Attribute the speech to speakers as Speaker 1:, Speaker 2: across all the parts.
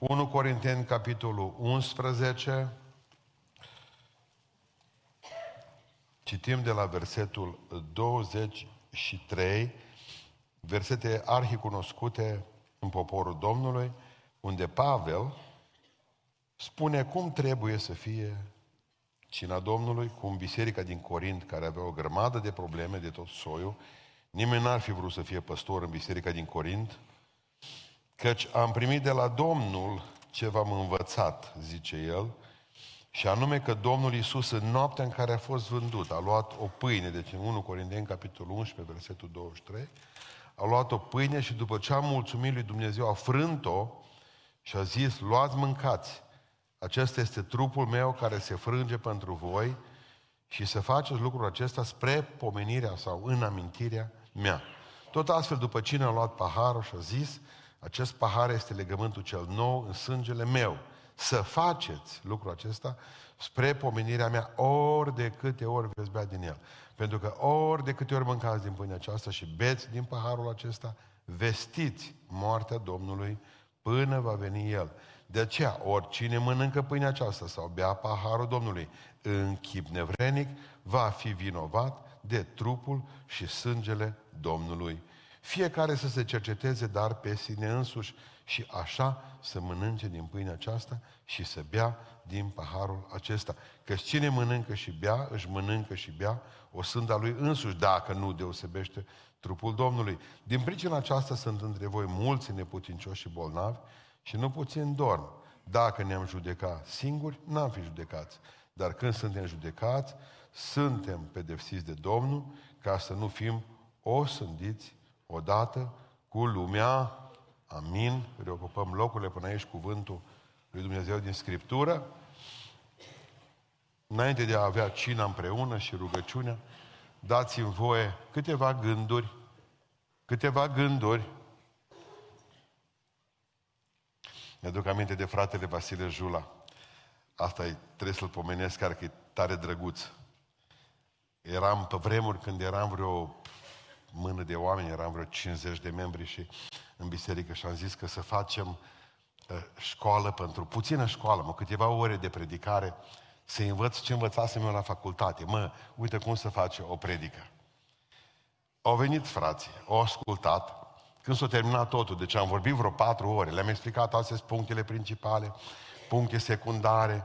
Speaker 1: 1 Corinteni, capitolul 11. Citim de la versetul 23, versete arhicunoscute în poporul Domnului, unde Pavel spune cum trebuie să fie cina Domnului, cum biserica din Corint, care avea o grămadă de probleme de tot soiul, nimeni n-ar fi vrut să fie păstor în biserica din Corint, căci am primit de la Domnul ce v-am învățat, zice el, și anume că Domnul Iisus în noaptea în care a fost vândut a luat o pâine, deci în 1 Corinteni, capitolul 11, versetul 23, a luat o pâine și după ce a mulțumit lui Dumnezeu a frânt-o și a zis, luați mâncați, acesta este trupul meu care se frânge pentru voi și să faceți lucrul acesta spre pomenirea sau în amintirea mea. Tot astfel, după cine a luat paharul și a zis, acest pahar este legământul cel nou în sângele meu. Să faceți lucrul acesta spre pomenirea mea ori de câte ori veți bea din el. Pentru că ori de câte ori mâncați din pâinea aceasta și beți din paharul acesta, vestiți moartea Domnului până va veni El. De aceea, oricine mănâncă pâinea aceasta sau bea paharul Domnului în chip nevrenic, va fi vinovat de trupul și sângele Domnului. Fiecare să se cerceteze, dar pe sine însuși și așa să mănânce din pâinea aceasta și să bea din paharul acesta. Că cine mănâncă și bea, își mănâncă și bea o sânda lui însuși, dacă nu deosebește trupul Domnului. Din pricina aceasta sunt între voi mulți neputincioși și bolnavi și nu puțin dorm. Dacă ne-am judecat singuri, n-am fi judecați. Dar când suntem judecați, suntem pedepsiți de Domnul ca să nu fim osândiți odată cu lumea. Amin. Reocupăm locurile până aici cuvântul lui Dumnezeu din Scriptură. Înainte de a avea cina împreună și rugăciunea, dați-mi voie câteva gânduri, câteva gânduri. Mi-aduc aminte de fratele Vasile Jula. Asta e, trebuie să-l pomenesc, care că e tare drăguț. Eram pe vremuri când eram vreo mână de oameni, eram vreo 50 de membri și în biserică și am zis că să facem uh, școală pentru, puțină școală, mă, câteva ore de predicare, să învăț ce învățasem eu la facultate. Mă, uite cum să face o predică. Au venit frații, au ascultat, când s-a terminat totul, deci am vorbit vreo patru ore, le-am explicat astea punctele principale, puncte secundare,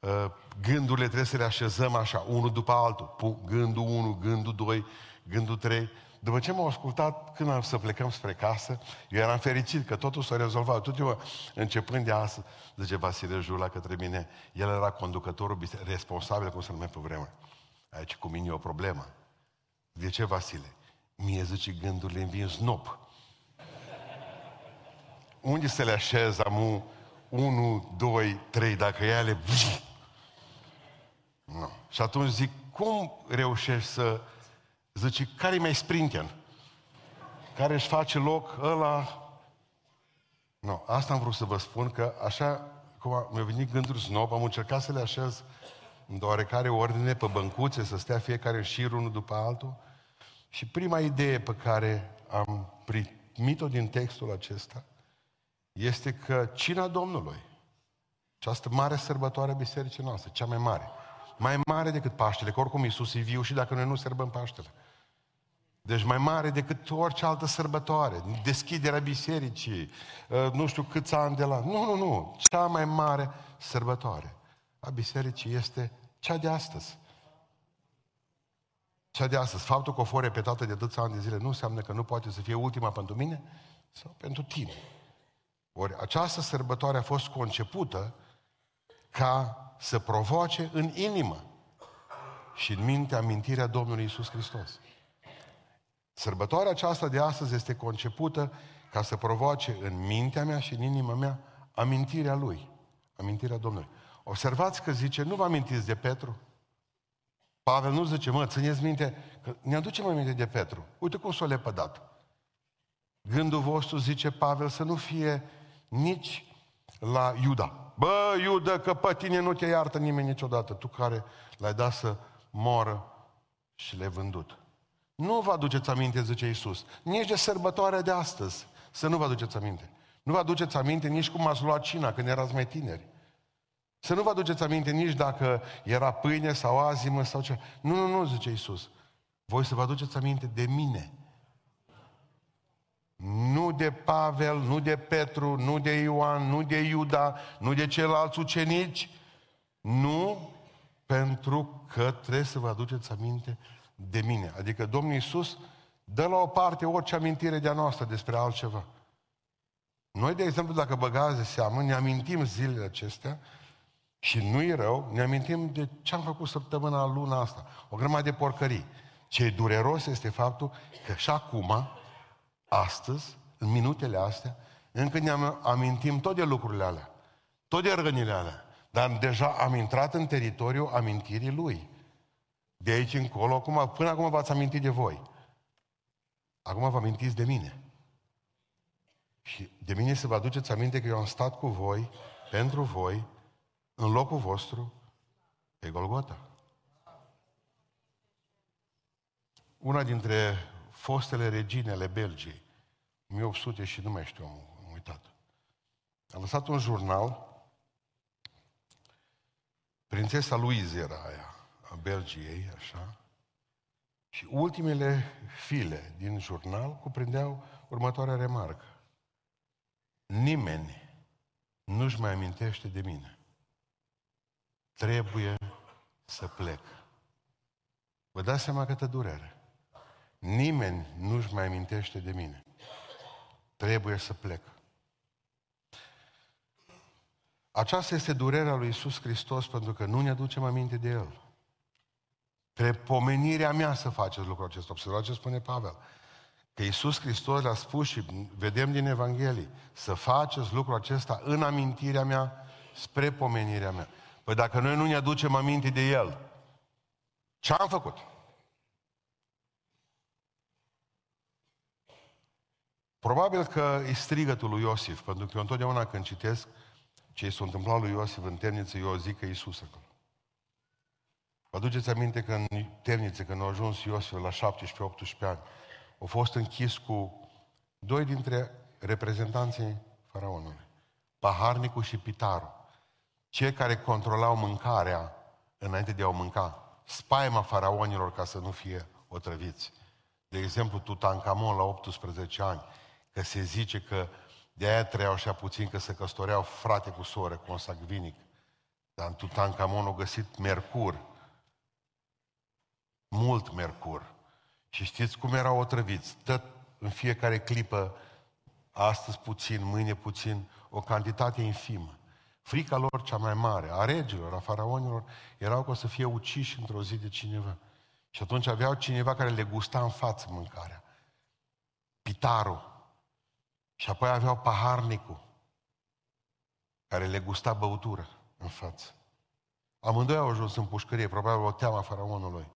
Speaker 1: uh, gândurile trebuie să le așezăm așa, unul după altul, gândul 1, gândul 2, gândul 3, după ce m-au ascultat, când am să plecăm spre casă, eu eram fericit că totul s-a rezolvat. Tot eu, începând de astăzi, zice Vasile Jula către mine, el era conducătorul responsabil, cum să numesc pe vreme. Aici cu mine e o problemă. De ce, Vasile? Mie, zice, gândurile îmi vin snop. Unde să le așez am unu, doi, trei, dacă e ale... Nu. Și atunci zic, cum reușești să Zice, care mai sprinten? Care își face loc ăla... Nu, asta am vrut să vă spun, că așa cum mi-au venit gânduri snob, am încercat să le așez în oarecare ordine pe băncuțe, să stea fiecare în șir unul după altul. Și prima idee pe care am primit-o din textul acesta este că cina Domnului, această mare sărbătoare a bisericii noastre, cea mai mare, mai mare decât Paștele, că oricum Iisus e viu și dacă noi nu sărbăm Paștele. Deci mai mare decât orice altă sărbătoare. Deschiderea bisericii, ă, nu știu câți ani de la... Nu, nu, nu. Cea mai mare sărbătoare a bisericii este cea de astăzi. Cea de astăzi. Faptul că o fost repetată de atâția ani de zile nu înseamnă că nu poate să fie ultima pentru mine sau pentru tine. Ori această sărbătoare a fost concepută ca să provoace în inimă și în minte amintirea Domnului Isus Hristos. Sărbătoarea aceasta de astăzi este concepută ca să provoace în mintea mea și în inima mea amintirea Lui, amintirea Domnului. Observați că zice, nu vă amintiți de Petru? Pavel nu zice, mă, țineți minte, că ne aducem aminte de Petru. Uite cum s-a lepădat. Gândul vostru, zice Pavel, să nu fie nici la Iuda. Bă, Iuda, că pe tine nu te iartă nimeni niciodată, tu care l-ai dat să moră și le-ai vândut. Nu vă aduceți aminte, zice Iisus, nici de sărbătoarea de astăzi, să nu vă aduceți aminte. Nu vă aduceți aminte nici cum ați luat cina când erați mai tineri. Să nu vă aduceți aminte nici dacă era pâine sau azimă sau ce. Nu, nu, nu, zice Iisus. Voi să vă aduceți aminte de mine. Nu de Pavel, nu de Petru, nu de Ioan, nu de Iuda, nu de ceilalți ucenici. Nu, pentru că trebuie să vă aduceți aminte de mine. Adică Domnul Iisus dă la o parte orice amintire de-a noastră despre altceva. Noi, de exemplu, dacă băgați de seamă, ne amintim zilele acestea și nu-i rău, ne amintim de ce am făcut săptămâna, luna asta. O grămadă de porcării. Ce e dureros este faptul că și acum, astăzi, în minutele astea, încă ne amintim tot de lucrurile alea. Tot de rănile alea. Dar deja am intrat în teritoriul amintirii lui. De aici încolo, acum, până acum v-ați amintit de voi. Acum vă amintiți de mine. Și de mine să vă aduceți aminte că eu am stat cu voi, pentru voi, în locul vostru, pe Golgota. Una dintre fostele regine ale Belgiei, 1800 și nu mai știu, am uitat. A lăsat un jurnal, prințesa Louise era aia, a Belgiei, așa, și ultimele file din jurnal cuprindeau următoarea remarcă. Nimeni nu-și mai amintește de mine. Trebuie să plec. Vă dați seama câtă durere. Nimeni nu-și mai amintește de mine. Trebuie să plec. Aceasta este durerea lui Isus Hristos pentru că nu ne aducem aminte de El. Trebuie pomenirea mea să faceți lucrul acesta. Observați ce spune Pavel. Că Iisus Hristos le-a spus și vedem din Evanghelie, să faceți lucrul acesta în amintirea mea, spre pomenirea mea. Păi dacă noi nu ne aducem aminte de El, ce am făcut? Probabil că e strigătul lui Iosif, pentru că eu întotdeauna când citesc ce s-a întâmplat lui Iosif în temniță, eu zic că Iisus acolo. Vă aduceți aminte că în temniță, când a ajuns Iosif la 17-18 ani, a fost închis cu doi dintre reprezentanții faraonului, paharnicul și pitarul, cei care controlau mâncarea înainte de a o mânca, spaima faraonilor ca să nu fie otrăviți. De exemplu, Tutankamon la 18 ani, că se zice că de aia trăiau așa puțin, că se căsătoreau frate cu soră, consacvinic. Dar în Tutankamon au găsit mercur, mult mercur. Și știți cum erau otrăviți? Tot în fiecare clipă, astăzi puțin, mâine puțin, o cantitate infimă. Frica lor cea mai mare, a regilor, a faraonilor, erau că o să fie uciși într-o zi de cineva. Și atunci aveau cineva care le gusta în față mâncarea. Pitarul. Și apoi aveau paharnicul, care le gusta băutură în față. Amândoi au ajuns în pușcărie, probabil o teamă a faraonului.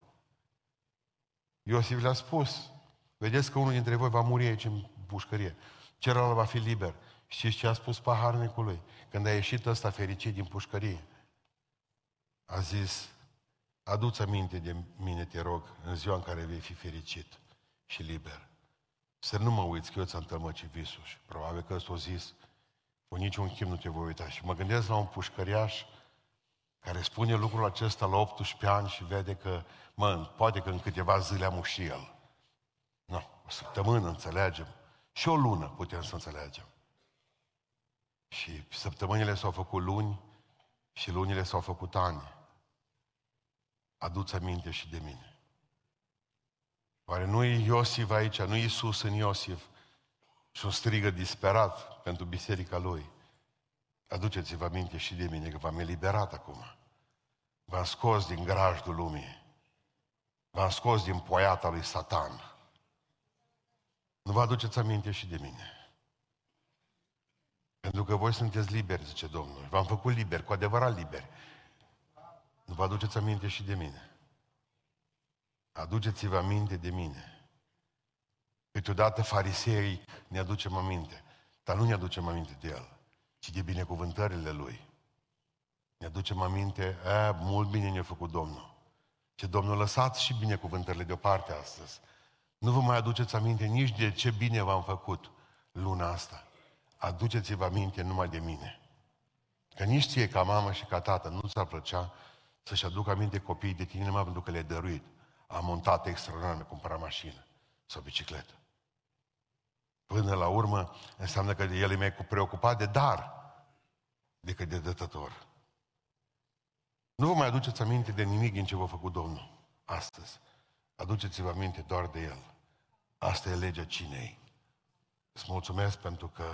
Speaker 1: Iosif le-a spus, vedeți că unul dintre voi va muri aici în pușcărie, celălalt va fi liber. Știți ce a spus paharnicului? Când a ieșit ăsta fericit din pușcărie, a zis, adu-ți aminte de mine, te rog, în ziua în care vei fi fericit și liber. Să nu mă uiți că eu ți-am tămăcit visul și probabil că ăsta a zis, cu niciun chim nu te voi uita. Și mă gândesc la un pușcăriaș care spune lucrul acesta la 18 ani și vede că, mă, poate că în câteva zile am și el. Nu, o săptămână înțelegem. Și o lună putem să înțelegem. Și săptămânile s-au făcut luni și lunile s-au făcut ani. Aduți aminte și de mine. Oare nu e Iosif aici, nu e Iisus în Iosif și o strigă disperat pentru biserica lui? Aduceți-vă aminte și de mine că v-am eliberat acum. V-am scos din grajdul lumii. V-am scos din poiata lui Satan. Nu vă aduceți aminte și de mine. Pentru că voi sunteți liberi, zice Domnul. V-am făcut liberi, cu adevărat liberi. Nu vă aduceți aminte și de mine. Aduceți-vă aminte de mine. Câteodată farisei ne aducem aminte, dar nu ne aducem aminte de El ci de binecuvântările Lui. Ne aducem aminte, a, mult bine ne-a făcut Domnul. Ce Domnul lăsați și binecuvântările deoparte astăzi. Nu vă mai aduceți aminte nici de ce bine v-am făcut luna asta. aduceți-vă aminte numai de mine. Că nici ție ca mamă și ca tată nu ți-ar plăcea să-și aducă aminte copiii de tine numai pentru că le-ai dăruit. A montat extraordinar, mi-a cumpărat mașină sau bicicletă. Până la urmă înseamnă că el e mai preocupat de dar decât de dătător. Nu vă mai aduceți aminte de nimic din ce v-a făcut Domnul astăzi. Aduceți-vă aminte doar de El. Asta e legea cinei. Îți mulțumesc pentru că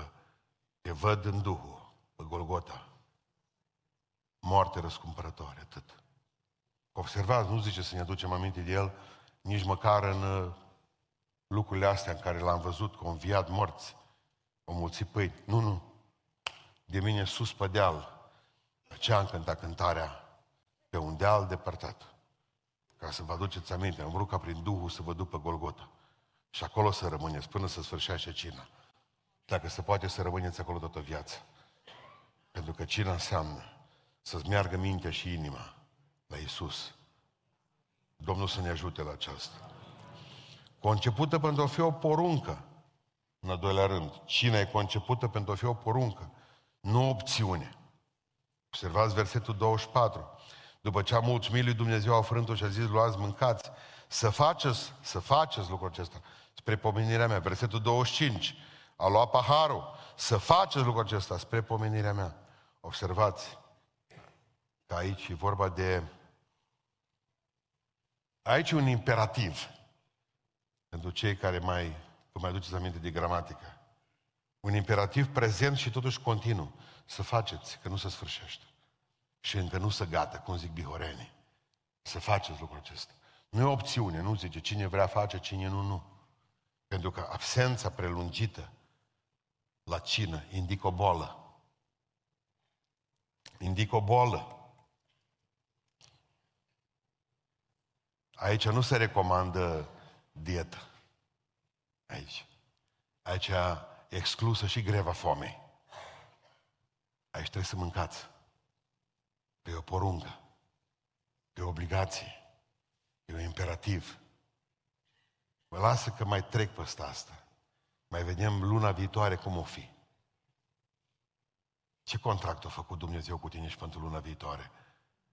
Speaker 1: te văd în Duhul, pe Golgota. Moarte răscumpărătoare, atât. Observați, nu zice să ne aducem aminte de El, nici măcar în uh, lucrurile astea în care l-am văzut, că înviat morți, o mulți pâini. Nu, nu. De mine sus pe deal, ce am cântat cântarea pe un deal depărtat. Ca să vă aduceți aminte, am vrut ca prin Duhul să vă duc pe Golgota. Și acolo să rămâneți până să sfârșească cina. Dacă se poate să rămâneți acolo toată viața. Pentru că cina înseamnă să-ți meargă mintea și inima la Isus. Domnul să ne ajute la aceasta. Concepută pentru a fi o poruncă. În al doilea rând, cina e concepută pentru a fi o poruncă, nu o opțiune. Observați versetul 24. După ce a mulțumit lui Dumnezeu a frânt și a zis, luați, mâncați, să faceți, să faceți lucrul acesta. Spre pomenirea mea. Versetul 25. A luat paharul. Să faceți lucrul acesta spre pomenirea mea. Observați că aici e vorba de... Aici e un imperativ. Pentru cei care mai, vă mai duceți aminte de gramatică. Un imperativ prezent și totuși continuu. Să faceți, că nu se sfârșește. Și încă nu se gata, cum zic bihorenii. Să faceți lucrul acesta. Nu e o opțiune, nu zice cine vrea face, cine nu, nu. Pentru că absența prelungită la cină indică o boală. Indică o boală. Aici nu se recomandă dietă. Aici. Aici e exclusă și greva foamei. Aici trebuie să mâncați. E o poruncă. E o obligație. E un imperativ. Mă lasă că mai trec peste asta. Mai vedem luna viitoare cum o fi. Ce contract a făcut Dumnezeu cu tine și pentru luna viitoare?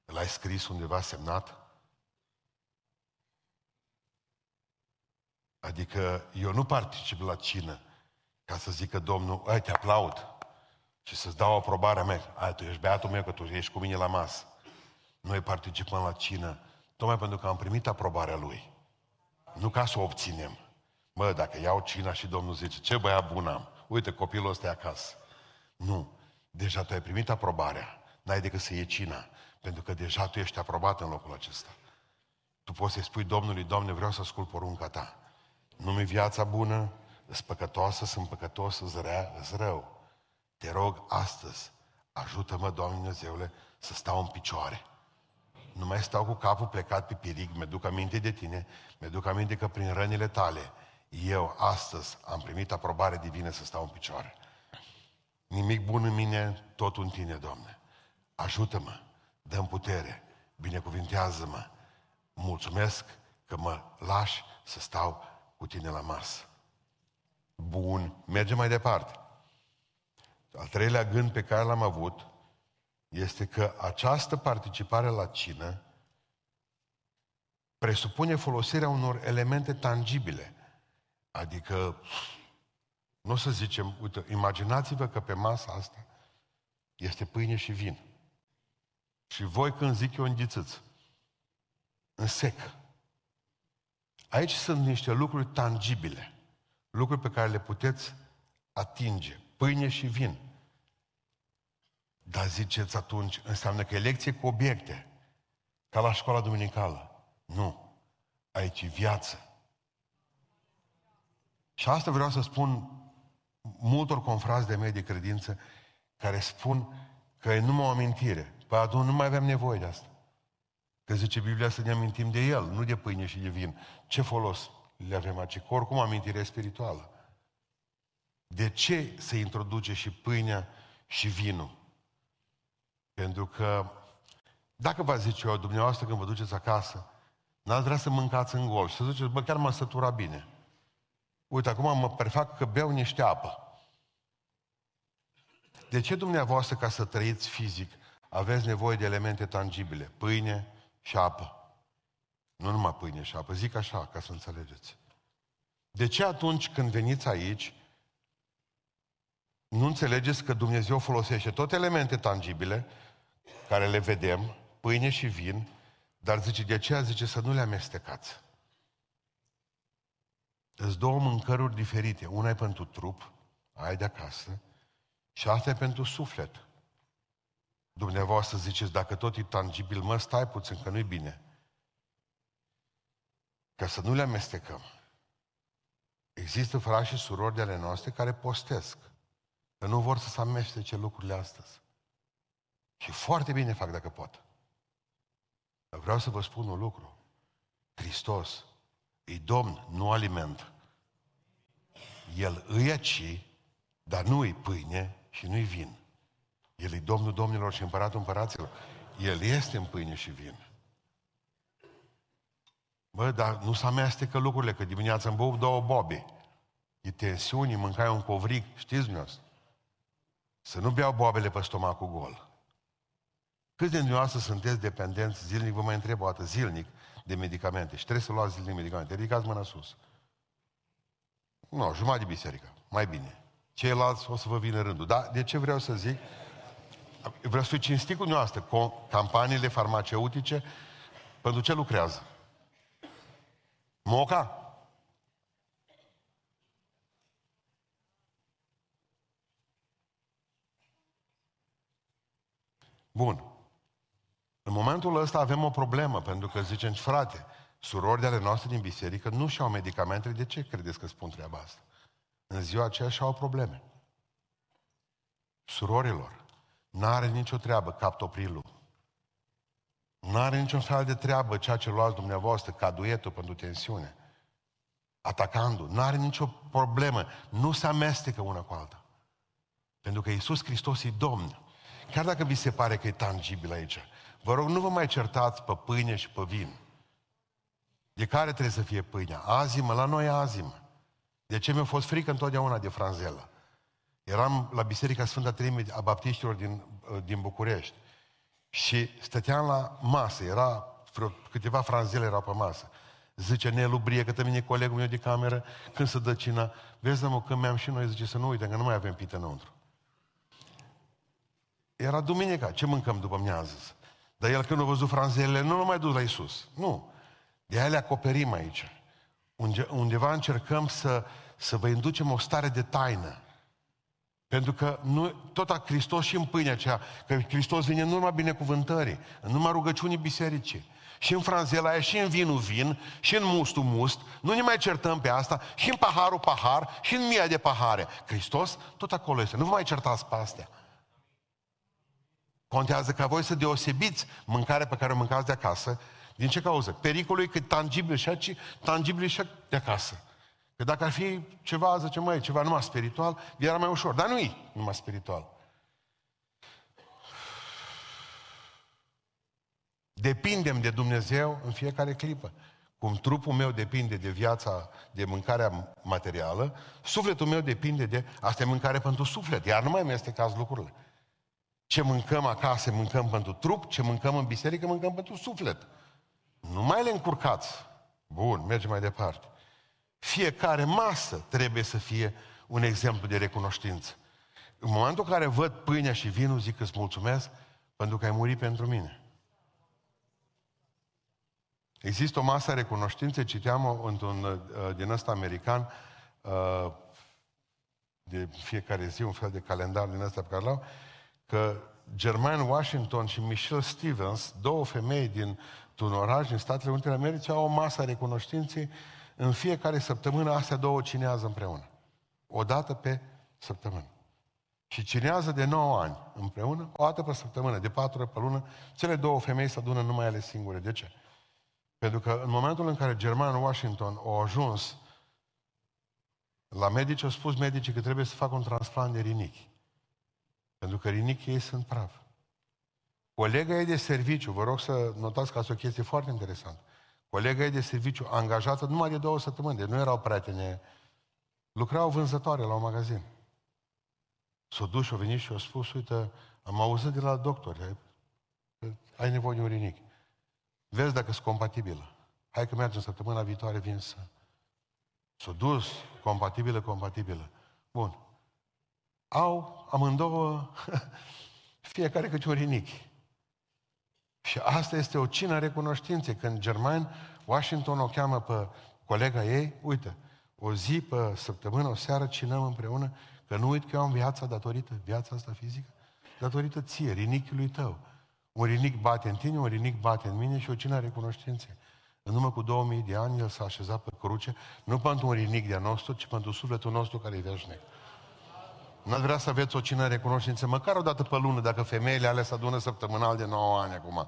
Speaker 1: L-ai scris undeva semnat? Adică eu nu particip la cină ca să zică Domnul, ai, te aplaud și să-ți dau aprobarea mea. Ai, tu ești beatul meu că tu ești cu mine la masă. Noi participăm la cină tocmai pentru că am primit aprobarea Lui. Nu ca să o obținem. Mă, dacă iau cina și Domnul zice, ce băiat bun am, uite copilul ăsta e acasă. Nu. Deja tu ai primit aprobarea. N-ai decât să iei cina. Pentru că deja tu ești aprobat în locul acesta. Tu poți să-i spui Domnului, Doamne, vreau să ascult porunca ta. Nu-mi viața bună, sunt păcătoasă, sunt păcătos, îți rea, îți rău. Te rog astăzi, ajută-mă, Doamne Dumnezeule, să stau în picioare. Nu mai stau cu capul plecat pe pirig, mi-aduc aminte de tine, mi-aduc aminte că prin rănile tale, eu astăzi am primit aprobare divină să stau în picioare. Nimic bun în mine, tot în tine, Doamne. Ajută-mă, dă putere, binecuvintează-mă. Mulțumesc că mă lași să stau cu tine la masă. Bun, mergem mai departe. Al treilea gând pe care l-am avut este că această participare la cină presupune folosirea unor elemente tangibile. Adică, nu o să zicem, uite, imaginați-vă că pe masa asta este pâine și vin. Și voi când zic eu înghițiți, în sec. Aici sunt niște lucruri tangibile, lucruri pe care le puteți atinge, pâine și vin. Dar ziceți atunci, înseamnă că e lecție cu obiecte, ca la școala duminicală. Nu. Aici e viață. Și asta vreau să spun multor confrați de mei de credință care spun că e numai o amintire. Păi atunci nu mai avem nevoie de asta. Că zice Biblia să ne amintim de El, nu de pâine și de vin. Ce folos le avem aici? Că oricum amintire spirituală. De ce se introduce și pâinea și vinul? Pentru că dacă vă zice eu, dumneavoastră când vă duceți acasă, n-ați vrea să mâncați în gol și să ziceți, bă, chiar m-a sătura bine. Uite, acum mă prefac că beau niște apă. de ce dumneavoastră, ca să trăiți fizic, aveți nevoie de elemente tangibile? Pâine și apă. Nu numai pâine și apă, zic așa, ca să înțelegeți. De ce atunci când veniți aici, nu înțelegeți că Dumnezeu folosește tot elemente tangibile, care le vedem, pâine și vin, dar zice, de aceea zice să nu le amestecați. Sunt două mâncăruri diferite. Una e pentru trup, ai de acasă, și asta e pentru suflet. Dumneavoastră ziceți, dacă tot e tangibil, mă, stai puțin, că nu-i bine. Ca să nu le amestecăm. Există frați și surori de ale noastre care postesc. Că nu vor să se amestece lucrurile astăzi. Și foarte bine fac dacă pot. Dar vreau să vă spun un lucru. Hristos e Domn, nu aliment. El îi aci, dar nu îi pâine și nu-i vin. El e Domnul Domnilor și Împăratul Împăraților. El este în pâine și vin. Bă, dar nu se amestecă lucrurile, că dimineața îmi bău două bobe. E tensiuni, mâncai un covric, știți dumneavoastră? Să nu beau boabele pe stomacul gol. Câți dintre dumneavoastră sunteți dependenți zilnic, vă mai întreb o dată, zilnic, de medicamente și trebuie să luați zilnic medicamente. Ridicați mâna sus. Nu, jumătate de biserică. Mai bine. Ceilalți o să vă vină rândul. Dar de ce vreau să zic? Vreau să fiu cinstit cu noastră. Campaniile farmaceutice, pentru ce lucrează? Moca? Bun. În momentul ăsta avem o problemă, pentru că zicem, frate, surori de ale noastre din biserică nu și-au medicamentele. De ce credeți că spun treaba asta? În ziua aceea și-au probleme. Surorilor, n-are nicio treabă captoprilul. N-are niciun fel de treabă ceea ce luați dumneavoastră ca duetul pentru tensiune. Atacandul. N-are nicio problemă. Nu se amestecă una cu alta. Pentru că Iisus Hristos e Domn. Chiar dacă vi se pare că e tangibil aici. Vă rog, nu vă mai certați pe pâine și pe vin. De care trebuie să fie pâinea? Azimă, la noi azimă. De ce mi-a fost frică întotdeauna de franzelă? Eram la Biserica Sfânta Treime a Baptiștilor din, uh, din București și stăteam la masă, era vreo câteva franzele erau pe masă. Zice Nelu Brie, că mine colegul meu de cameră, când se dă cina, vezi, mă, când mi-am și noi, zice să nu uităm, că nu mai avem pită înăuntru. Era duminica, ce mâncăm după miază? Dar el când a văzut franzelele, nu l-a mai dus la Isus. Nu. De aia le acoperim aici. Undeva încercăm să, să vă inducem o stare de taină. Pentru că nu, tot a Hristos și în pâinea aceea, că Hristos vine în urma binecuvântării, în urma rugăciunii bisericii. Și în franzela aia, și în vinul vin, și în mustul must, nu ne mai certăm pe asta, și în paharul pahar, și în mia de pahare. Hristos tot acolo este, nu vă mai certați pe astea. Contează ca voi să deosebiți mâncarea pe care o mâncați de acasă. Din ce cauză? Pericolul e că tangibil și aici, tangibil și de acasă. Că dacă ar fi ceva, zice, măi, ceva numai spiritual, era mai ușor. Dar nu e numai spiritual. Depindem de Dumnezeu în fiecare clipă. Cum trupul meu depinde de viața, de mâncarea materială, sufletul meu depinde de... Asta e mâncare pentru suflet, iar nu mai amestecați lucrurile. Ce mâncăm acasă, mâncăm pentru trup, ce mâncăm în biserică, mâncăm pentru suflet. Nu mai le încurcați. Bun, mergem mai departe. Fiecare masă trebuie să fie un exemplu de recunoștință. În momentul în care văd pâinea și vinul, zic că îți mulțumesc pentru că ai murit pentru mine. Există o masă a recunoștinței, citeam într-un uh, din ăsta american, uh, de fiecare zi, un fel de calendar din ăsta pe care l-au, că Germain Washington și Michelle Stevens, două femei din un oraș din Statele Unite ale Americii, au o masă a recunoștinței. În fiecare săptămână astea două cinează împreună. O dată pe săptămână. Și cinează de 9 ani împreună, o dată pe săptămână, de 4 ori pe lună, cele două femei se adună numai ele singure. De ce? Pentru că în momentul în care German Washington a ajuns la medici, au spus medicii că trebuie să facă un transplant de rinichi. Pentru că rinichii ei sunt praf. Colega ei de serviciu, vă rog să notați că asta o chestie foarte interesantă. Colega ei de serviciu, angajată numai de două săptămâni, deci nu erau prietene, lucrau vânzătoare la un magazin. S-a dus și a venit și a spus, uite, am auzit de la doctor, ai, ai nevoie de un rinic. Vezi dacă sunt compatibilă. Hai că mergem săptămâna viitoare, vin să... S-a dus, compatibilă, compatibilă. Bun. Au amândouă, fiecare câte un rinic. Și asta este o cină recunoștinței. Când Germain Washington o cheamă pe colega ei, uite, o zi pe săptămână, o seară, cinăm împreună, că nu uit că eu am viața datorită, viața asta fizică, datorită ție, rinichiului tău. Un rinic bate în tine, un rinic bate în mine și o cină recunoștinței. În urmă cu 2000 de ani, El s-a așezat pe cruce, nu pentru un rinic de-a nostru, ci pentru sufletul nostru care e veșnic. N-ați vrea să aveți o cină recunoștință, măcar o dată pe lună, dacă femeile alea se adună săptămânal de 9 ani acum.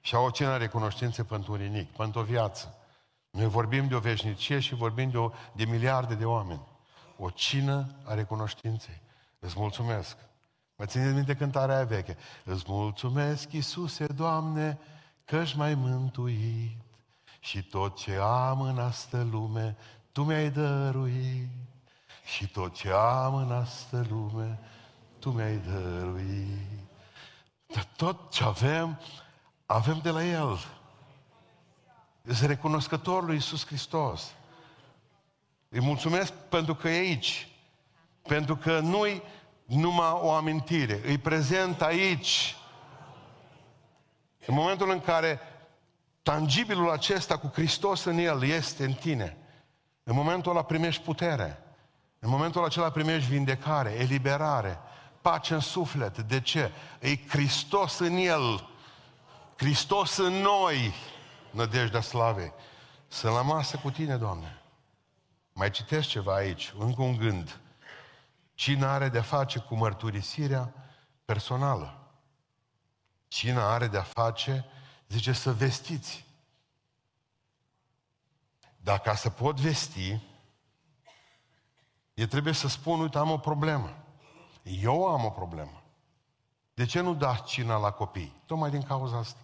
Speaker 1: Și au o cină recunoștință pentru un rinic, pentru o viață. Noi vorbim de o veșnicie și vorbim de, o, de miliarde de oameni. O cină a recunoștinței. Îți mulțumesc. Mă țineți minte cântarea aia veche. Îți mulțumesc, Iisuse, Doamne, că-și mai mântuit și tot ce am în astă lume, Tu mi-ai dăruit. Și tot ce am în astă lume, Tu mi-ai dăruit. Dar tot ce avem, avem de la El. Sunt recunoscător lui Iisus Hristos. Îi mulțumesc pentru că e aici. Pentru că nu-i numai o amintire. Îi prezent aici. În momentul în care tangibilul acesta cu Hristos în el este în tine, în momentul ăla primești putere. În momentul acela primești vindecare, eliberare, pace în suflet. De ce? E Hristos în el. Hristos în noi, nădejdea slavei. Sunt la masă cu tine, Doamne. Mai citesc ceva aici, încă un gând. Cine are de-a face cu mărturisirea personală? Cine are de-a face, zice, să vestiți. Dar ca să pot vesti, e trebuie să spun, uite, am o problemă. Eu am o problemă. De ce nu dați cina la copii? Tocmai din cauza asta.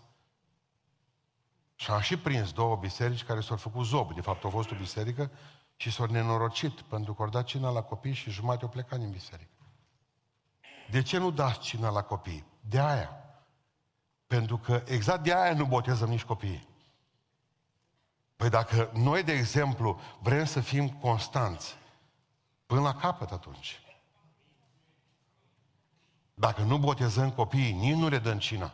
Speaker 1: Și am și prins două biserici care s-au făcut zob. De fapt, au fost o biserică și s-au nenorocit pentru că au dat cina la copii și jumătate au plecat din biserică. De ce nu dați cina la copii? De aia. Pentru că exact de aia nu botezăm nici copiii. Păi dacă noi, de exemplu, vrem să fim constanți, până la capăt atunci. Dacă nu botezăm copiii, nici nu le dăm cina.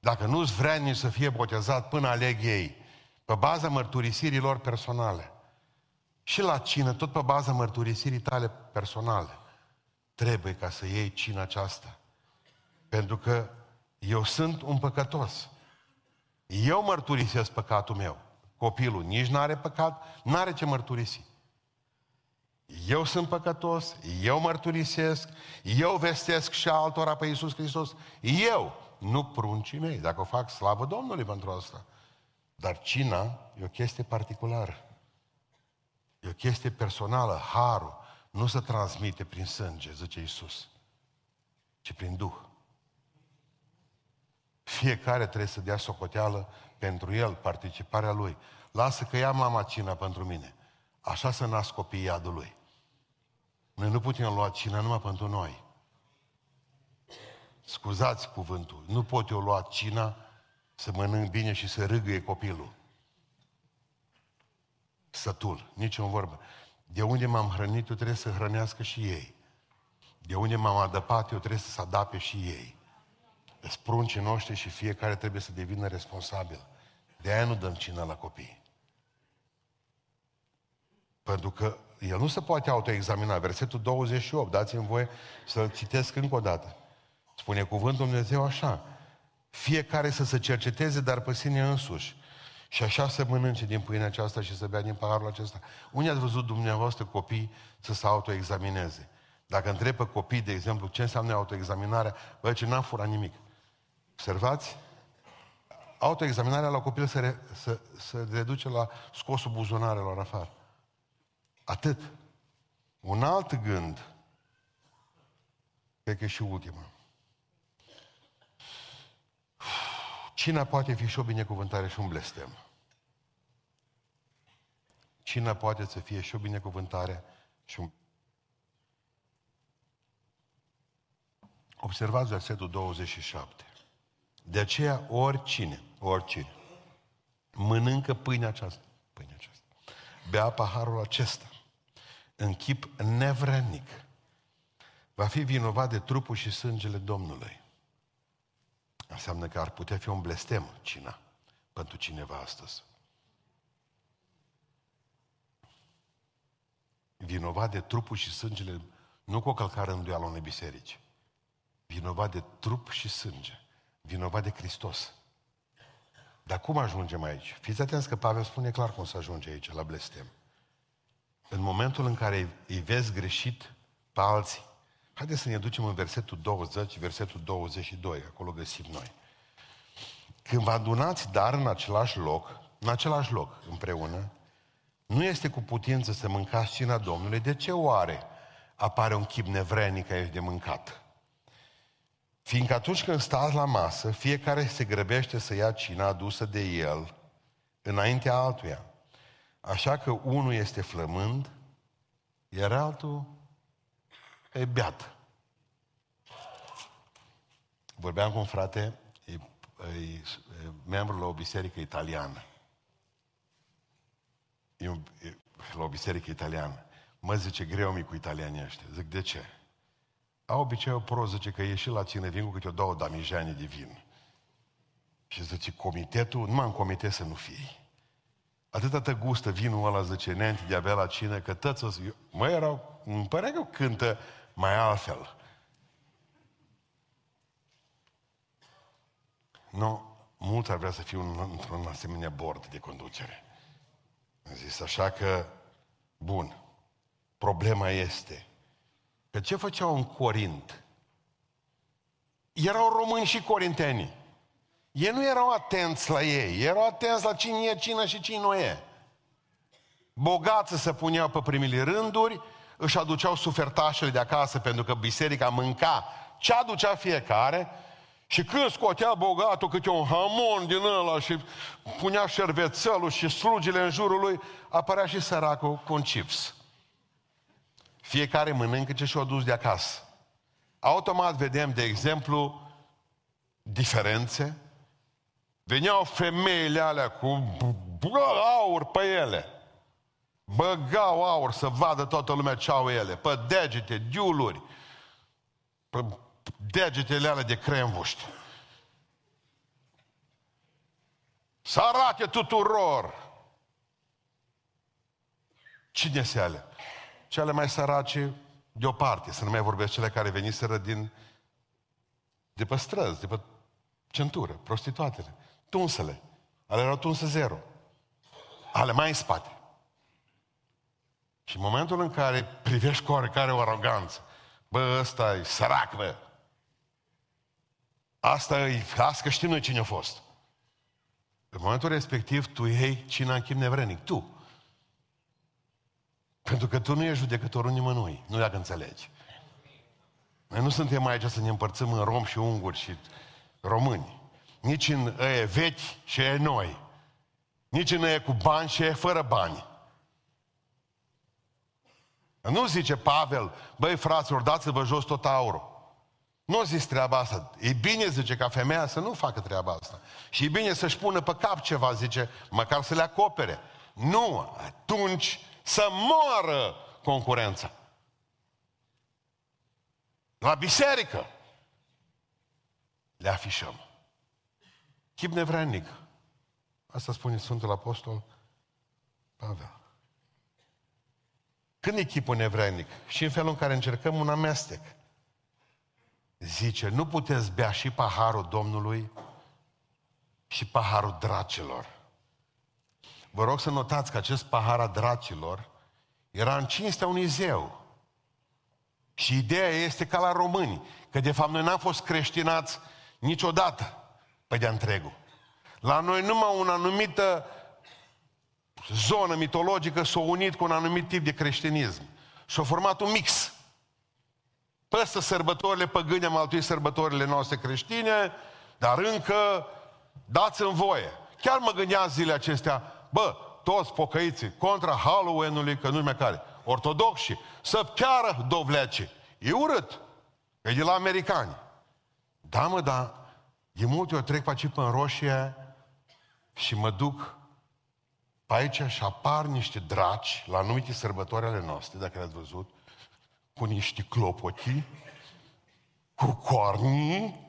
Speaker 1: Dacă nu-ți vrea nici să fie botezat până aleg ei, pe baza mărturisirilor personale, și la cină, tot pe baza mărturisirii tale personale, trebuie ca să iei cina aceasta. Pentru că eu sunt un păcătos. Eu mărturisesc păcatul meu. Copilul nici nu are păcat, nu are ce mărturisi. Eu sunt păcătos, eu mărturisesc, eu vestesc și altora pe Iisus Hristos. Eu, nu pruncii mei. Dacă o fac, slavă Domnului pentru asta. Dar cina e o chestie particulară. E o chestie personală, harul. Nu se transmite prin sânge, zice Iisus, ci prin Duh. Fiecare trebuie să dea socoteală pentru el, participarea lui. Lasă că ia mama cina pentru mine. Așa să nasc copiii iadului. Noi nu putem lua cina numai pentru noi. Scuzați cuvântul. Nu pot eu lua cina să mănânc bine și să râgâie copilul. Sătul, nici o vorbă. De unde m-am hrănit, eu trebuie să hrănească și ei. De unde m-am adăpat, eu trebuie să se adape și ei. Spruncii noștri și fiecare trebuie să devină responsabil. De aia nu dăm cină la copii. Pentru că el nu se poate autoexamina. Versetul 28, dați-mi voie să-l citesc încă o dată. Spune cuvântul Dumnezeu așa. Fiecare să se cerceteze, dar pe sine însuși. Și așa să mănânce din pâinea aceasta și să bea din paharul acesta. Unde ați văzut dumneavoastră copii să se autoexamineze? Dacă întreb pe copii, de exemplu, ce înseamnă autoexaminarea, bă, ce n-am furat nimic. Observați? Autoexaminarea la copil se, re, se, se reduce la scosul buzunarelor afară. Atât. Un alt gând, cred că e și ultima. Cina poate fi și o binecuvântare și un blestem. Cina poate să fie și o binecuvântare și un... Observați versetul 27. De aceea oricine, oricine, mănâncă pâinea aceasta, pâinea aceasta, bea paharul acesta, în chip nevrednic, va fi vinovat de trupul și sângele Domnului. Înseamnă că ar putea fi un blestem cina pentru cineva astăzi. Vinovat de trupul și sângele, nu cu o călcare în duială unei biserici. Vinovat de trup și sânge. Vinovat de Hristos. Dar cum ajungem aici? Fiți atenți că Pavel spune clar cum să ajunge aici, la blestem. În momentul în care îi vezi greșit pe alții, haideți să ne ducem în versetul 20, versetul 22, acolo găsim noi. Când vă adunați dar în același loc, în același loc împreună, nu este cu putință să mâncați cina Domnului, de ce oare apare un chip nevrenic aici de mâncat? Fiindcă atunci când stați la masă, fiecare se grăbește să ia cina adusă de el înaintea altuia. Așa că unul este flămând, iar altul e beat. Vorbeam cu un frate, e, e, e membru la o biserică italiană. E, un, e la o biserică italiană. Mă zice, greu mi cu italianii ăștia. Zic, de ce? Au obiceiul prost, zice că ieși la cine vin cu câte o două damijane de vin. Și zice, comitetul, numai în comitet să nu fie. Atâta te gustă vinul ăla, zice, neanti de avea la cine, că tăți o să... Mă, erau, îmi părea că cântă mai altfel. Nu, mult ar vrea să fiu într-un asemenea bord de conducere. Am zis, așa că, bun, problema este că ce făceau în Corint? Erau români și corinteni. Ei nu erau atenți la ei, erau atenți la cine e cine și cine nu e. Bogații se puneau pe primele rânduri, își aduceau sufertașele de acasă pentru că biserica mânca ce aducea fiecare și când scotea bogatul câte un hamon din ăla și punea șervețelul și slugile în jurul lui, apărea și săracul cu un chips. Fiecare mănâncă ce și-o dus de acasă. Automat vedem, de exemplu, diferențe. Veneau femeile alea cu aur pe ele. Băgau aur să vadă toată lumea ce au ele. Pe degete, diuluri. Pe degetele alea de cremvuști. Să arate tuturor. Cine se alea? cele mai sărace deoparte, să nu mai vorbesc cele care veniseră din, de pe străzi, de pe centură, prostituatele, tunsele, ale erau tunse zero, ale mai în spate. Și în momentul în care privești cu oarecare o aroganță, bă, ăsta e sărac, bă, asta e, asta că știm noi cine a fost. În momentul respectiv, tu iei cine în chip nevrenic, tu. Pentru că tu nu ești judecătorul nimănui, nu dacă înțelegi. Noi nu suntem aici să ne împărțim în rom și unguri și români. Nici în e vechi și e noi. Nici în e cu bani și e fără bani. Nu zice Pavel, băi fraților, dați-vă jos tot aurul. Nu zis treaba asta. E bine, zice, ca femeia să nu facă treaba asta. Și e bine să-și pună pe cap ceva, zice, măcar să le acopere. Nu, atunci să moară concurența. La biserică le afișăm. Chip nevrednic. Asta spune Sfântul Apostol Pavel. Când e chipul nevrednic? Și în felul în care încercăm un amestec. Zice, nu puteți bea și paharul Domnului și paharul dracilor. Vă rog să notați că acest pahar a dracilor era în cinstea unui zeu. Și ideea este ca la români, că de fapt noi n-am fost creștinați niciodată pe de întregul. La noi numai o anumită zonă mitologică s-a unit cu un anumit tip de creștinism. Și-a format un mix. Păstă sărbătorile păgâne am altuit sărbătorile noastre creștine, dar încă dați-mi voie. Chiar mă gândeam zilele acestea, bă, toți pocăiții contra Halloween-ului, că nu mai care, ortodoxi, să chiară dovlece. E urât. E de la americani. Da, mă, dar de multe ori trec pe aici pe în roșie și mă duc pe aici și apar niște draci la anumite sărbători ale noastre, dacă le-ați văzut, cu niște clopoti, cu corni.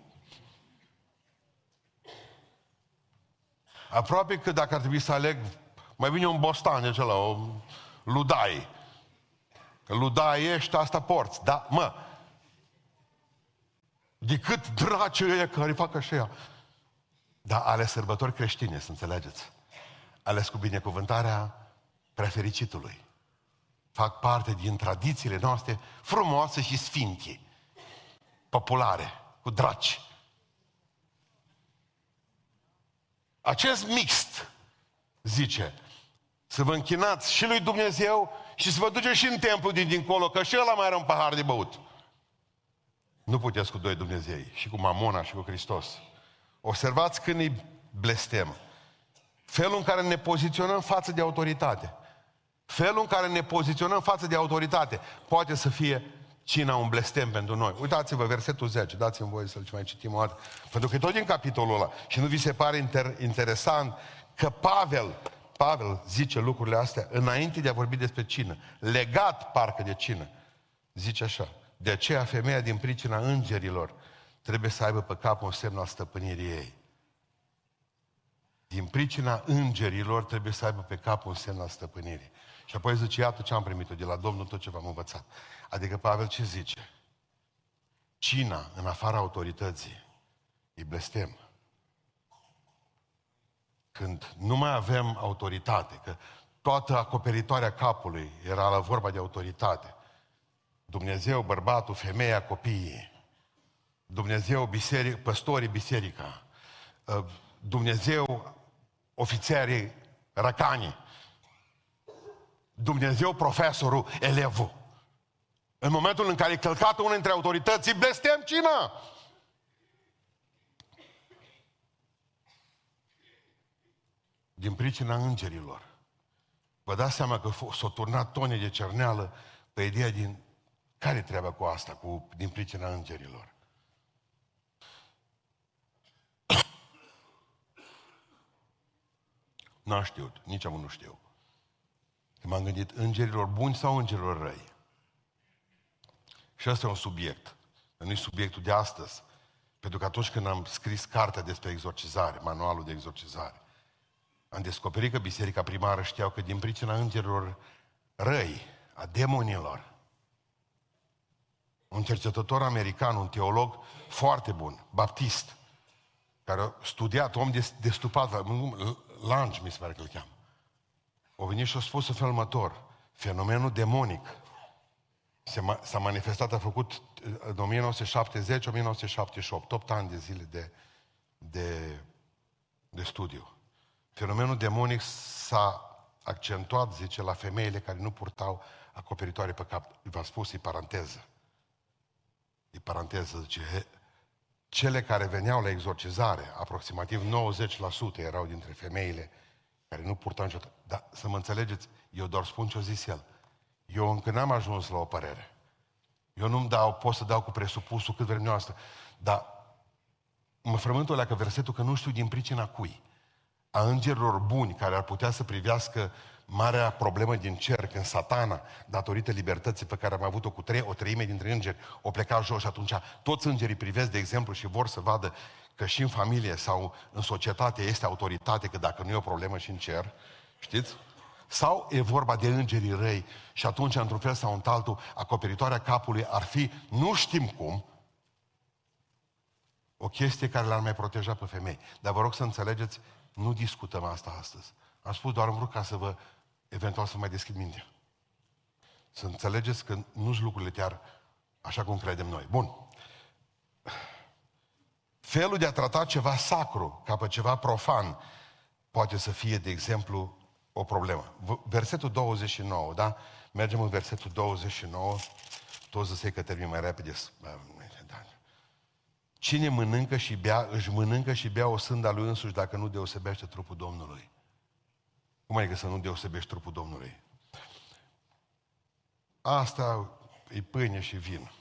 Speaker 1: Aproape că dacă ar trebui să aleg, mai bine un bostan de acela, o ludai. Că ludai ești, asta porți. Da, mă, decât dracii ăia care fac așa. Dar ale sărbători creștine, să înțelegeți. Ales cu binecuvântarea prefericitului. Fac parte din tradițiile noastre frumoase și sfinte, populare, cu draci. Acest mixt, zice, să vă închinați și lui Dumnezeu și să vă duceți și în templu din dincolo, că și ăla mai are un pahar de băut. Nu puteți cu doi Dumnezei, și cu Mamona și cu Hristos. Observați când îi blestem. Felul în care ne poziționăm față de autoritate. Felul în care ne poziționăm față de autoritate poate să fie cina un blestem pentru noi. Uitați-vă, versetul 10, dați-mi voie să-l mai citim o dată. Pentru că e tot din capitolul ăla. Și nu vi se pare inter- interesant că Pavel, Pavel zice lucrurile astea înainte de a vorbi despre cină. Legat parcă de cină. Zice așa. De aceea femeia din pricina îngerilor trebuie să aibă pe cap un semn al stăpânirii ei. Din pricina îngerilor trebuie să aibă pe cap un semn al stăpânirii. Și apoi zice, iată ce am primit de la Domnul, tot ce v-am învățat. Adică Pavel ce zice? Cina, în afara autorității, e blestem. Când nu mai avem autoritate, că toată acoperitoarea capului era la vorba de autoritate. Dumnezeu, bărbatul, femeia, copiii. Dumnezeu, biseric, păstorii, biserica. Ă, Dumnezeu, ofițerii, răcanii. Dumnezeu, profesorul, elevul. În momentul în care e călcat unul dintre autorități, blestem cine? Din pricina îngerilor. Vă dați seama că s-au turnat tone de cerneală pe ideea din care treaba cu asta, cu, din pricina îngerilor? N-am știut, nici am nu știu. Când m-am gândit, îngerilor buni sau îngerilor răi? Și ăsta e un subiect. Nu e subiectul de astăzi. Pentru că atunci când am scris cartea despre exorcizare, manualul de exorcizare, am descoperit că biserica primară știau că din pricina îngerilor răi, a demonilor, un cercetător american, un teolog foarte bun, baptist, care a studiat, om de, de stupat, Lange mi se pare că îl cheamă. O venit și a spus în felul următor, fenomenul demonic s-a manifestat, a făcut în 1970-1978, 8 ani de zile de, de, de studiu. Fenomenul demonic s-a accentuat, zice, la femeile care nu purtau acoperitoare pe cap. V-am spus, e paranteză e paranteză, zice, cele care veneau la exorcizare, aproximativ 90% erau dintre femeile care nu purtau niciodată. Dar să mă înțelegeți, eu doar spun ce-o zis el. Eu încă n-am ajuns la o părere. Eu nu-mi dau, pot să dau cu presupusul cât vrem noastră. Dar mă frământul la că versetul că nu știu din pricina cui. A îngerilor buni care ar putea să privească marea problemă din cer, când satana, datorită libertății pe care am avut-o cu trei, o treime dintre îngeri, o pleca jos și atunci toți îngerii privesc, de exemplu, și vor să vadă că și în familie sau în societate este autoritate, că dacă nu e o problemă și în cer, știți? Sau e vorba de îngerii răi și atunci, într-un fel sau într-altul, acoperitoarea capului ar fi, nu știm cum, o chestie care l-ar mai proteja pe femei. Dar vă rog să înțelegeți, nu discutăm asta astăzi. Am spus doar am vrut ca să vă eventual să mai deschid mintea. Să înțelegeți că nu sunt lucrurile chiar așa cum credem noi. Bun. Felul de a trata ceva sacru ca pe ceva profan poate să fie, de exemplu, o problemă. Versetul 29, da? Mergem în versetul 29. Toți zic că termin mai repede. Da. Cine mănâncă și bea, își mănâncă și bea o sânda lui însuși dacă nu deosebește trupul Domnului. Cum adică să nu deosebești trupul Domnului? Asta e pâine și vin.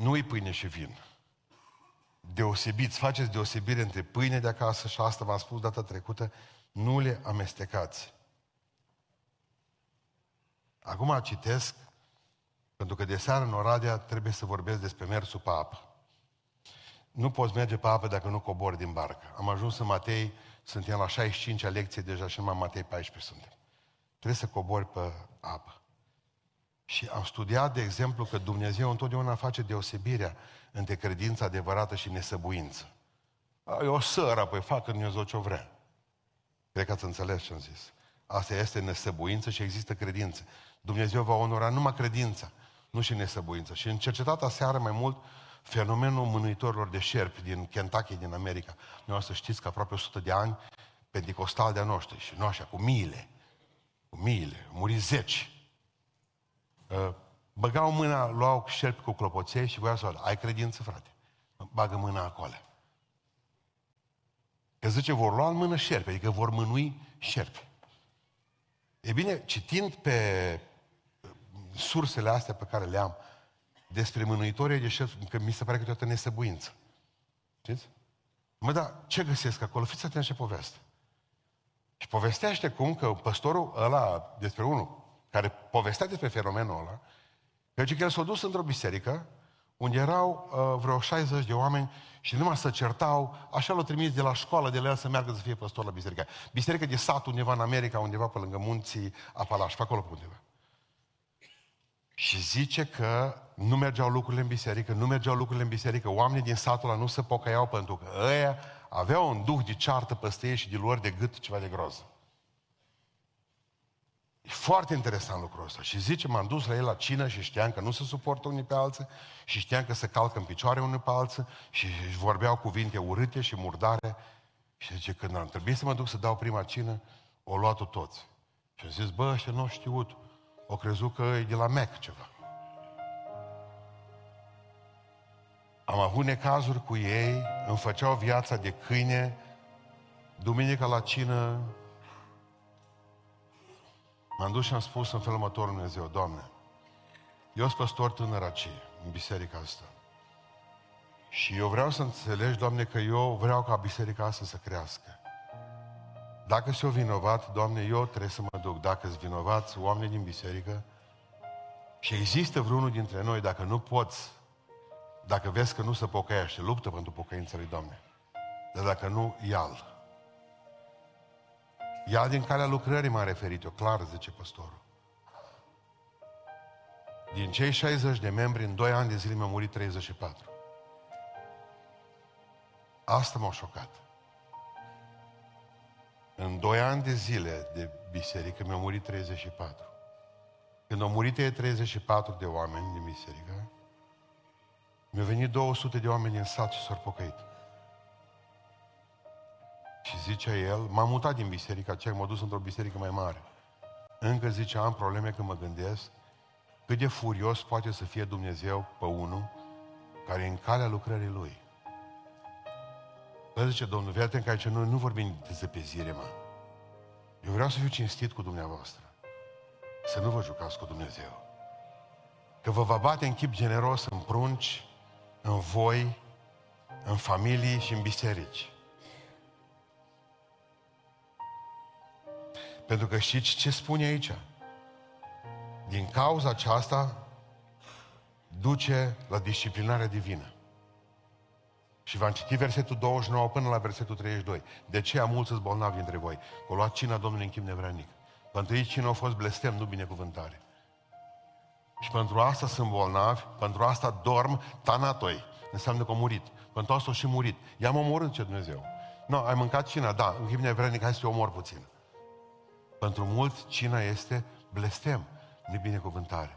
Speaker 1: nu-i pâine și vin. Deosebiți, faceți deosebire între pâine de acasă și asta v-am spus data trecută, nu le amestecați. Acum citesc, pentru că de seară în Oradea trebuie să vorbesc despre mersul pe apă. Nu poți merge pe apă dacă nu cobori din barcă. Am ajuns în Matei, suntem la 65-a lecție deja și numai Matei 14 suntem. Trebuie să cobori pe apă. Și am studiat, de exemplu, că Dumnezeu întotdeauna face deosebirea între credința adevărată și nesăbuință. E o sără, păi facă Dumnezeu ce vrea. Cred că ați înțeles ce am zis. Asta este nesăbuință și există credință. Dumnezeu va onora numai credința, nu și nesăbuință. Și în cercetata seară mai mult fenomenul mânuitorilor de șerpi din Kentucky, din America. Noi să știți că aproape 100 de ani, pentecostal de-a noștri și nu așa, cu miile, cu miile, muri zeci. Uh, băgau mâna, luau șerpi cu clopoței și voiau să vadă, ai credință, frate? Bagă mâna acolo. Că zice, vor lua în mână șerpi, adică vor mânui șerpi. E bine, citind pe sursele astea pe care le am, despre mânuitorii de șerpi, că mi se pare că toată nesăbuință. Știți? Mă, dar ce găsesc acolo? Fiți atenți ce poveste. Și povestește cum că păstorul ăla, despre unul, care povestea despre fenomenul ăla, că el s-a dus într-o biserică unde erau uh, vreo 60 de oameni și numai să certau, așa l-au trimis de la școală de la el să meargă să fie păstor la biserică. Biserică de sat undeva în America, undeva pe lângă munții Apalaș, pe acolo pe undeva. Și zice că nu mergeau lucrurile în biserică, nu mergeau lucrurile în biserică, oamenii din satul ăla nu se pocăiau pentru că ăia aveau un duh de ceartă păstă ei și de lor de gât ceva de groază. E foarte interesant lucrul ăsta. Și zice, m-am dus la el la cină și știam că nu se suportă unii pe alții și știam că se calcă în picioare unii pe alții și își vorbeau cuvinte urâte și murdare. Și zice, când am trebuit să mă duc să dau prima cină, o luat-o toți. Și am zis, bă, ăștia nu au știut. O crezut că e de la Mac ceva. Am avut necazuri cu ei, îmi făceau viața de câine, duminica la cină, m-am dus și am spus în felul următor Dumnezeu, Doamne, eu sunt păstor tânăr aici, în biserica asta. Și eu vreau să înțelegi, Doamne, că eu vreau ca biserica asta să crească. Dacă sunt vinovat, Doamne, eu trebuie să mă duc. Dacă sunt vinovați oameni din biserică și există vreunul dintre noi, dacă nu poți, dacă vezi că nu se pocăiește, luptă pentru pocăința lui Doamne. Dar dacă nu, ia-l. Ia din calea lucrării m-am referit eu, clar, zice păstorul. Din cei 60 de membri, în 2 ani de zile mi-au murit 34. Asta m-a șocat. În doi ani de zile de biserică mi-au murit 34. Când au murit ei 34 de oameni din biserică, mi-au venit 200 de oameni în sat și s-au pocăit. Și zicea el, m-am mutat din biserica aceea, m-am dus într-o biserică mai mare. Încă zice, am probleme când mă gândesc cât de furios poate să fie Dumnezeu pe unul care e în calea lucrării Lui. Dar zice Domnul, fii atent că aici noi nu vorbim de zăpezire, mă. Eu vreau să fiu cinstit cu dumneavoastră. Să nu vă jucați cu Dumnezeu. Că vă va bate în chip generos în prunci, în voi, în familii și în biserici. Pentru că știți ce spune aici? Din cauza aceasta duce la disciplinarea divină. Și v-am citit versetul 29 până la versetul 32. De ce am mulți sunt bolnavi între voi? Că luat cina Domnului în chip nevranic. Pentru ei cine a fost blestem, nu binecuvântare. Și pentru asta sunt bolnavi, pentru asta dorm tanatoi. Înseamnă că au murit. Pentru asta au și murit. I-am omorât ce Dumnezeu. Nu, ai mâncat cina, da, în chip nevranic, hai să te omor puțin. Pentru mulți, cina este blestem, binecuvântare.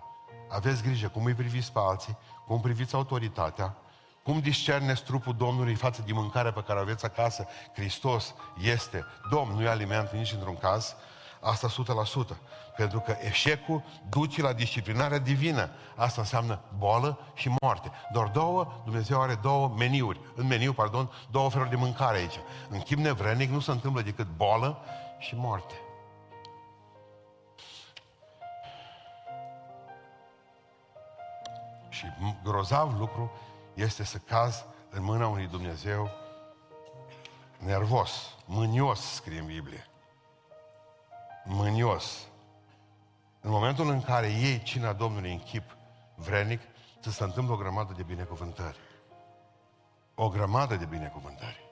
Speaker 1: Aveți grijă cum îi priviți pe alții, cum priviți autoritatea, cum discerneți trupul Domnului față de mâncarea pe care o aveți acasă? Hristos este Domn, nu e aliment nici într-un caz. Asta 100%. Pentru că eșecul duce la disciplinarea divină. Asta înseamnă boală și moarte. Doar două, Dumnezeu are două meniuri. În meniu, pardon, două feluri de mâncare aici. În chip nevrenic nu se întâmplă decât boală și moarte. Și și grozav lucru este să cazi în mâna unui Dumnezeu nervos, mânios, scrie în Biblie. Mânios. În momentul în care iei cina Domnului în chip vrenic, ți se întâmplă o grămadă de binecuvântări. O grămadă de binecuvântări.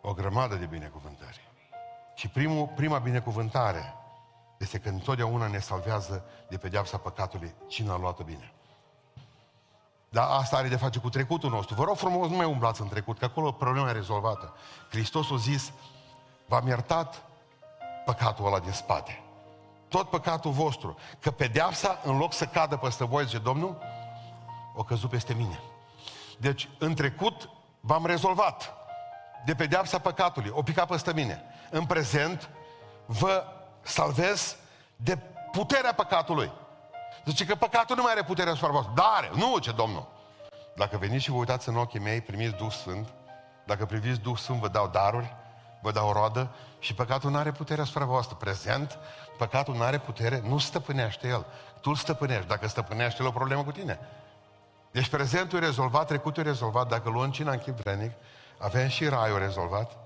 Speaker 1: O grămadă de binecuvântări. Și primul, prima binecuvântare este că întotdeauna ne salvează de pedeapsa păcatului cine a luat bine. Dar asta are de face cu trecutul nostru. Vă rog frumos, nu mai umblați în trecut, că acolo problema e rezolvată. Hristos a zis, v-am iertat păcatul ăla din spate. Tot păcatul vostru. Că pedeapsa, în loc să cadă peste voi, zice Domnul, o căzut peste mine. Deci, în trecut, v-am rezolvat de pedeapsa păcatului, o picat peste mine. În prezent, vă salvez de puterea păcatului. Zice că păcatul nu mai are puterea asupra voastră. Dar are. Nu, ce Domnul. Dacă veniți și vă uitați în ochii mei, primiți Duh Sfânt, dacă priviți Duh Sfânt, vă dau daruri, vă dau roadă și păcatul nu are putere asupra voastră. Prezent, păcatul nu are putere, nu stăpânește el. Tu îl stăpânești. Dacă stăpânește el, o problemă cu tine. Deci prezentul e rezolvat, trecutul e rezolvat. Dacă luăm cina în chip vrenic, avem și raiul rezolvat.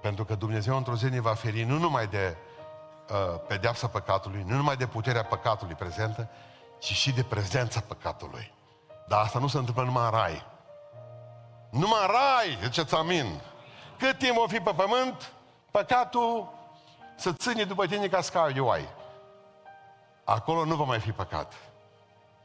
Speaker 1: Pentru că Dumnezeu într-o zi ne va feri nu numai de uh, pedeapsa păcatului, nu numai de puterea păcatului prezentă, ci și de prezența păcatului. Dar asta nu se întâmplă numai în rai. Numai în rai, ziceți amin. Cât timp o fi pe pământ, păcatul să ține după tine ca scai de oai. Acolo nu va mai fi păcat.